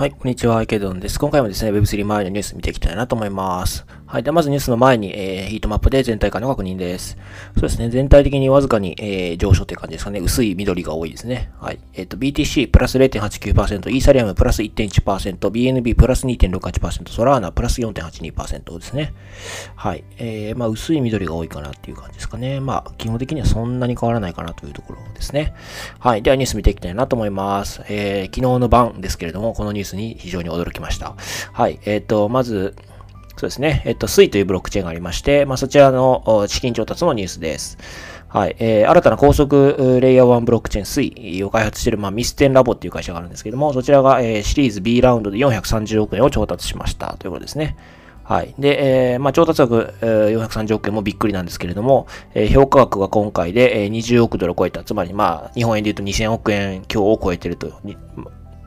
はい、こんにちは、ケドンです。今回もですね、Web3 周りのニュース見ていきたいなと思います。はい。では、まずニュースの前に、えー、ヒートマップで全体感の確認です。そうですね。全体的にわずかに、えー、上昇って感じですかね。薄い緑が多いですね。はい。えっ、ー、と、BTC プラス0.89%、イーサリアムプラス1.1%、BNB プラス2.68%、ソラーナプラス4.82%ですね。はい。えー、まあ、薄い緑が多いかなっていう感じですかね。まあ、基本的にはそんなに変わらないかなというところですね。はい。では、ニュース見ていきたいなと思います。えー、昨日の晩ですけれども、このニュースに非常に驚きました。はい。えっ、ー、と、まず、そうですね。えっと、スイというブロックチェーンがありまして、まあ、そちらの資金調達のニュースです。はい。えー、新たな高速レイヤー1ブロックチェーンスイを開発している、まあ、ミステンラボっていう会社があるんですけども、そちらが、えー、シリーズ B ラウンドで430億円を調達しましたということですね。はい。で、えー、まあ、調達額、えー、430億円もびっくりなんですけれども、えー、評価額が今回で、えー、20億ドルを超えた。つまり、まあ、日本円で言うと2000億円強を超えてると、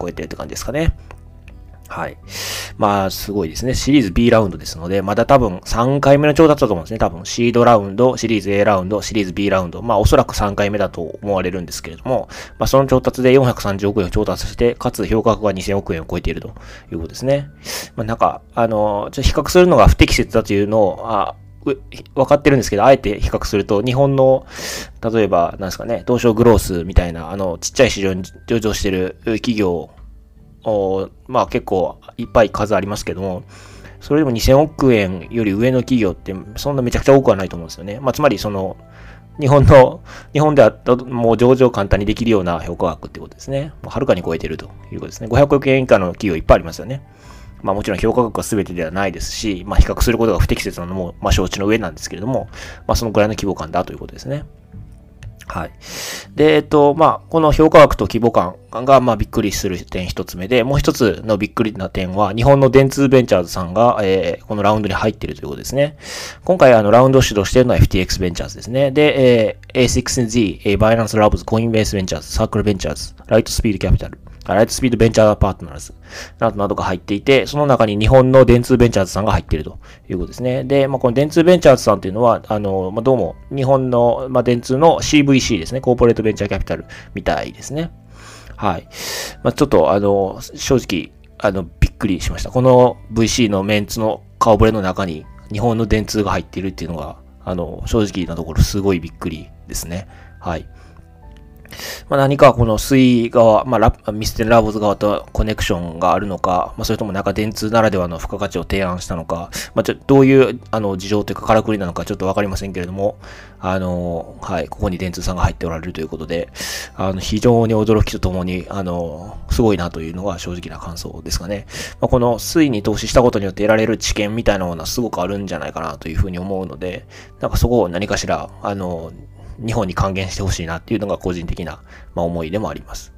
超えてるって感じですかね。はい。まあ、すごいですね。シリーズ B ラウンドですので、まだ多分3回目の調達だと思うんですね。多分シードラウンド、シリーズ A ラウンド、シリーズ B ラウンド。まあ、おそらく3回目だと思われるんですけれども、まあ、その調達で430億円を調達して、かつ評価額が2000億円を超えているということですね。まあ、なんか、あの、ちょっと比較するのが不適切だというのを、あ分かってるんですけど、あえて比較すると、日本の、例えば、なんですかね、東証グロースみたいな、あの、ちっちゃい市場に上場してる企業まあ結構いっぱい数ありますけども、それでも2000億円より上の企業ってそんなめちゃくちゃ多くはないと思うんですよね。まあつまりその、日本の、日本ではもう上場簡単にできるような評価額ってことですね。もうはるかに超えてるということですね。500億円以下の企業いっぱいありますよね。まあもちろん評価額は全てではないですし、まあ比較することが不適切なのも、まあ承知の上なんですけれども、まあそのくらいの規模感だということですね。はい。で、えっと、まあ、この評価額と規模感が、まあ、びっくりする点一つ目で、もう一つのびっくりな点は、日本の電通ベンチャーズさんが、えー、このラウンドに入っているということですね。今回、あの、ラウンドを主導しているのは FTX ベンチャーズですね。で、えー、A6Z、 Binance Labs、 Coinbase Ventures、 Circle Ventures、 Lightspeed Capital、ライトスピードベンチャーパートナーズなどなどが入っていて、その中に日本の電通ベンチャーズさんが入っているということですね。で、まあ、この電通ベンチャーズさんというのは、あの、まあ、どうも日本の、まあ、電通の CVC ですね、コーポレートベンチャーキャピタルみたいですね。はい。まあ、ちょっと、あの、正直、あの、びっくりしました。この VC のメンツの顔ぶれの中に日本の電通が入っているっていうのが、あの、正直なところすごいびっくりですね。はい。まあ、何かこの水側、まあラ、ミステルラボズ側とコネクションがあるのか、まあ、それともなんか電通ならではの付加価値を提案したのか、まあ、ちょどういうあの事情というかからくりなのかちょっとわかりませんけれども、あの、はい、ここに電通さんが入っておられるということで、あの、非常に驚きとともに、あの、すごいなというのが正直な感想ですかね。まあ、この水に投資したことによって得られる知見みたいなものはすごくあるんじゃないかなというふうに思うので、なんかそこを何かしら、あの、日本に還元してほしいなっていうのが個人的な、まあ、思いでもあります。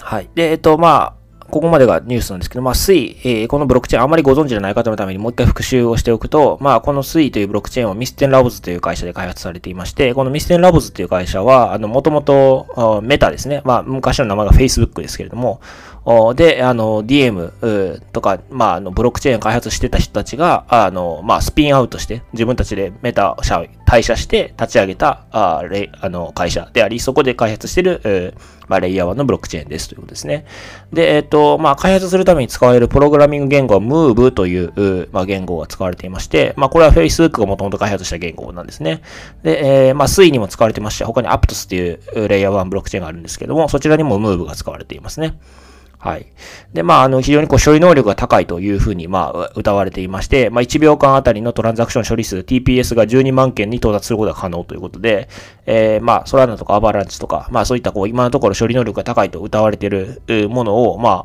はい。で、えっと、まあ、ここまでがニュースなんですけど、まあ、水、えー、このブロックチェーンあまりご存知でない方のためにもう一回復習をしておくと、まあ、この水というブロックチェーンはミステンラボズという会社で開発されていまして、このミステンラボズという会社は、あの、もともと、メタですね。まあ、昔の名前が Facebook ですけれども、で、あの、DM とか、まあ、あの、ブロックチェーン開発してた人たちが、あの、まあ、スピンアウトして、自分たちでメタ社退社して立ち上げた、あレあの、会社であり、そこで開発してる、えー、まあ、レイヤー1のブロックチェーンですということですね。で、えっ、ー、と、まあ、開発するために使われるプログラミング言語は Move という、まあ、言語が使われていまして、まあ、これは Facebook がもともと開発した言語なんですね。で、えー、まあ、水にも使われてまして、他に Aptos っていうレイヤー1ブロックチェーンがあるんですけども、そちらにも Move が使われていますね。はい。で、まあ、あの、非常にこう、処理能力が高いというふうに、まあ、歌われていまして、まあ、1秒間あたりのトランザクション処理数、TPS が12万件に到達することが可能ということで、えー、まあ、ソラナとかアバランチとか、まあ、そういったこう、今のところ処理能力が高いと歌われているものを、まあ、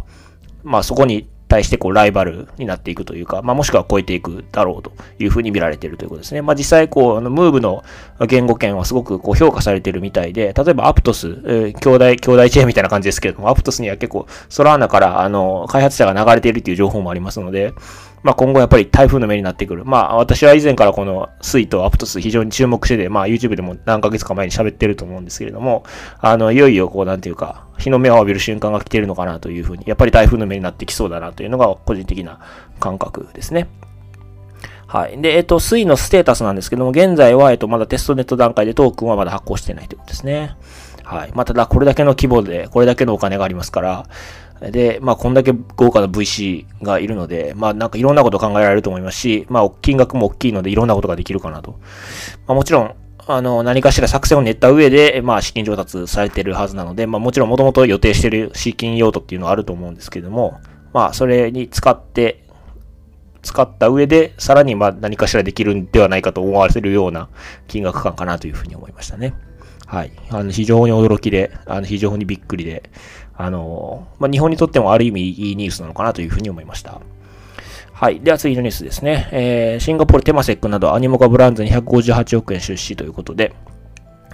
まあ、そこに対してこうライバルになっていくというか、まあ、もしくは超えていくだろうというふうに見られているということですね。まあ、実際こう、あの、ムーブの言語圏はすごくこう評価されているみたいで、例えばアプトス、えー、兄弟、兄弟チェーンみたいな感じですけれども、アプトスには結構ソラーナからあの、開発者が流れているという情報もありますので、まあ、今後やっぱり台風の目になってくる。まあ、私は以前からこのスイとアプトス非常に注目してて、まあ、YouTube でも何ヶ月か前に喋ってると思うんですけれども、あの、いよいよこう、なんていうか、日の目を浴びる瞬間が来ているのかなというふうに、やっぱり台風の目になってきそうだなというのが個人的な感覚ですね。はい。で、えっと、スイのステータスなんですけども、現在は、えっと、まだテストネット段階でトークンはまだ発行してないということですね。はい。まあ、ただ、これだけの規模で、これだけのお金がありますから、で、まあ、こんだけ豪華な VC がいるので、まあ、なんかいろんなこと考えられると思いますし、まあ、金額も大きいのでいろんなことができるかなと。まあ、もちろん、あの、何かしら作戦を練った上で、まあ、資金調達されてるはずなので、まあ、もちろんもともと予定してる資金用途っていうのはあると思うんですけども、まあ、それに使って、使った上で、さらにまあ何かしらできるんではないかと思わせるような金額感かなというふうに思いましたね。はい。あの、非常に驚きで、あの、非常にびっくりで、あの、まあ、日本にとってもある意味いいニュースなのかなというふうに思いました。はい。では次のニュースですね。えー、シンガポールテマセックなどアニモカブランズに158億円出資ということで、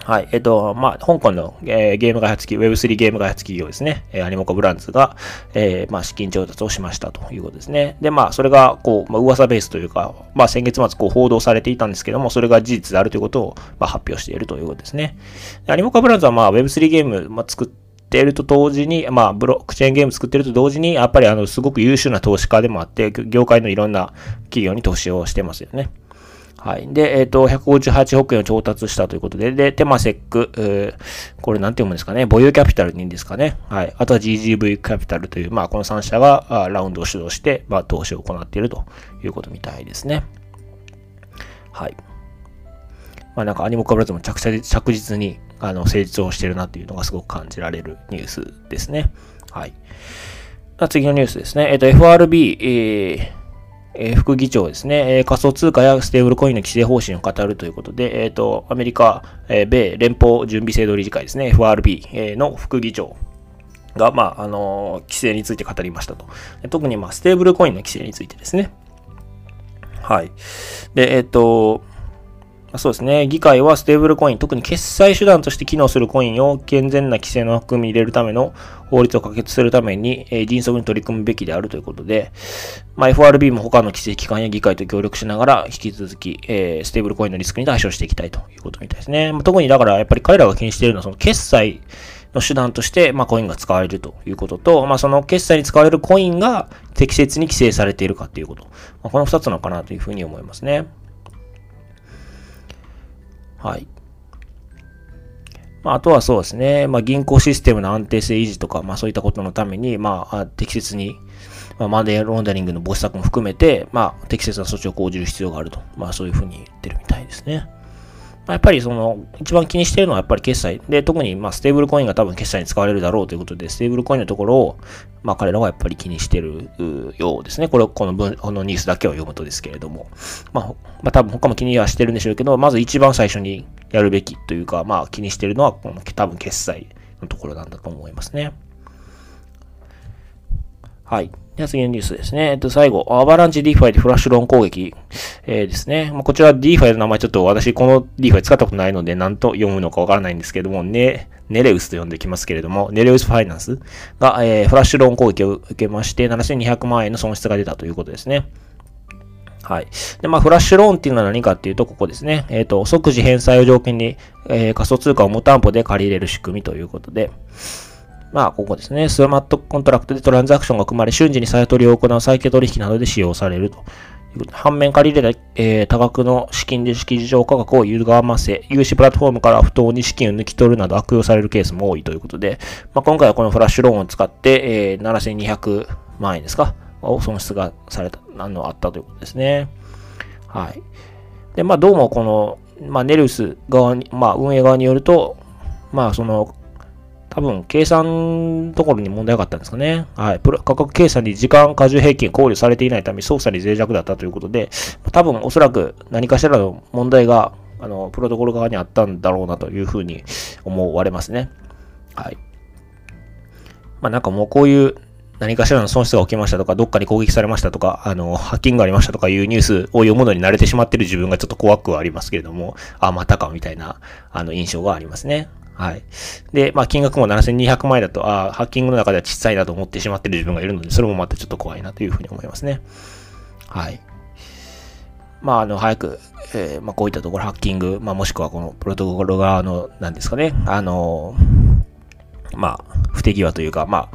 はい。えっと、まあ、香港の、えー、ゲーム開発企業、Web3 ゲーム開発企業ですね。えー、アニモカブランズが、えー、まあ、資金調達をしましたということですね。で、まあ、それが、こう、まあ、噂ベースというか、まあ、先月末、こう、報道されていたんですけども、それが事実であるということを、まあ、発表しているということですね。アニモカブランズは、まあ、Web3 ゲーム、まあ、作って、ていると同時に、まあ、ブロックチェーンゲーム作ってると同時に、やっぱりあの、すごく優秀な投資家でもあって、業界のいろんな企業に投資をしてますよね。はい。で、えっ、ー、と、158億円を調達したということで、で、テマセック、えー、これなんて読むんですかね、ボユーキャピタルにいいんですかね。はい。あとは GGV キャピタルという、まあ、この3社がラウンドを主導して、まあ、投資を行っているということみたいですね。はい。まあ、なんかアニモカブラズも着着実にあの成長してるなっていうのがすごく感じられるニュースですね。はい。次のニュースですね。えっ、ー、と、FRB、えーえー、副議長ですね、えー、仮想通貨やステーブルコインの規制方針を語るということで、えっ、ー、と、アメリカ、え米連邦準備制度理事会ですね、FRB、えの副議長が、まあ、あの規制について語りましたと。特に、まあ、ステーブルコインの規制についてですね。はい。で、えっ、と、そうですね。議会はステーブルコイン、特に決済手段として機能するコインを健全な規制の枠組み入れるための法律を可決するために、えー、迅速に取り組むべきであるということで、まあ、FRB も他の規制機関や議会と協力しながら、引き続き、えー、ステーブルコインのリスクに対処していきたいということみたいですね。まあ、特にだからやっぱり彼らが気にしているのはその決済の手段として、まあ、コインが使われるということと、まあ、その決済に使われるコインが適切に規制されているかということ。まあ、この二つなのかなというふうに思いますね。はい。まあ、あとはそうですね、まあ、銀行システムの安定性維持とか、まあ、そういったことのために、まあ、適切に、まあ、マネーロンダリングの防止策も含めて、まあ、適切な措置を講じる必要があると、まあ、そういうふうに言ってるみたいですね。まあ、やっぱりその、一番気にしてるのはやっぱり決済。で、特に、まあ、ステーブルコインが多分決済に使われるだろうということで、ステーブルコインのところを、まあ、彼らはやっぱり気にしてるようですね。これ、この文、このニュースだけを読むとですけれども。まあ、まあ、多分他も気にはしてるんでしょうけど、まず一番最初にやるべきというか、まあ、気にしてるのは、この多分決済のところなんだと思いますね。はい。では次のニュースですね。えっと、最後、アバランチ DeFi でフラッシュローン攻撃、えー、ですね。まあ、こちら DeFi の名前ちょっと私この DeFi 使ったことないので何と読むのかわからないんですけども、ネ、ネレウスと呼んできますけれども、ネレウスファイナンスが、えー、フラッシュローン攻撃を受けまして7200万円の損失が出たということですね。はい。で、まあ、フラッシュローンっていうのは何かっていうと、ここですね。えっ、ー、と、即時返済を条件に、え、仮想通貨を無担保で借り入れる仕組みということで、まあ、ここですね。スマートコントラクトでトランザクションが組まれ、瞬時に再取りを行う再起取引などで使用されると。反面借り入れた、えー、多額の資金で式事情価格を歪ませ、融資プラットフォームから不当に資金を抜き取るなど悪用されるケースも多いということで、まあ、今回はこのフラッシュローンを使って、えー、7200万円ですかを損失がされた、あの、あったということですね。はい。で、まあ、どうもこの、まあ、ネルス側に、まあ、運営側によると、まあ、その、多分、計算ところに問題があったんですかね。はい。価格計算に時間過重平均考慮されていないため、操作に脆弱だったということで、多分、おそらく何かしらの問題が、あの、プロトコル側にあったんだろうなというふうに思われますね。はい。まあ、なんかもうこういう何かしらの損失が起きましたとか、どっかに攻撃されましたとか、あの、ハッキングがありましたとかいうニュースを読むのに慣れてしまっている自分がちょっと怖くはありますけれども、あ、またかみたいな、あの、印象がありますね。はい。で、まあ、金額も7200万円だと、ああハッキングの中では小さいなと思ってしまってる自分がいるので、それもまたちょっと怖いなというふうに思いますね。はい。まあ、あの、早く、えー、まあ、こういったところ、ハッキング、まあ、もしくはこのプロトコル側の、なんですかね、あの、まあ、不手際というか、ま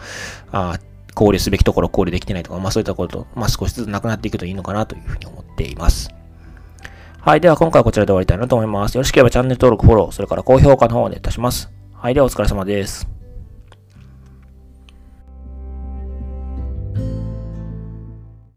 あ、あ考慮すべきところ考慮できてないとか、まあそういったこと、まあ少しずつなくなっていくといいのかなというふうに思っています。はい。では今回はこちらで終わりたいなと思います。よろしければチャンネル登録、フォロー、それから高評価の方をお願いいたします。はい、ではお疲れ様です。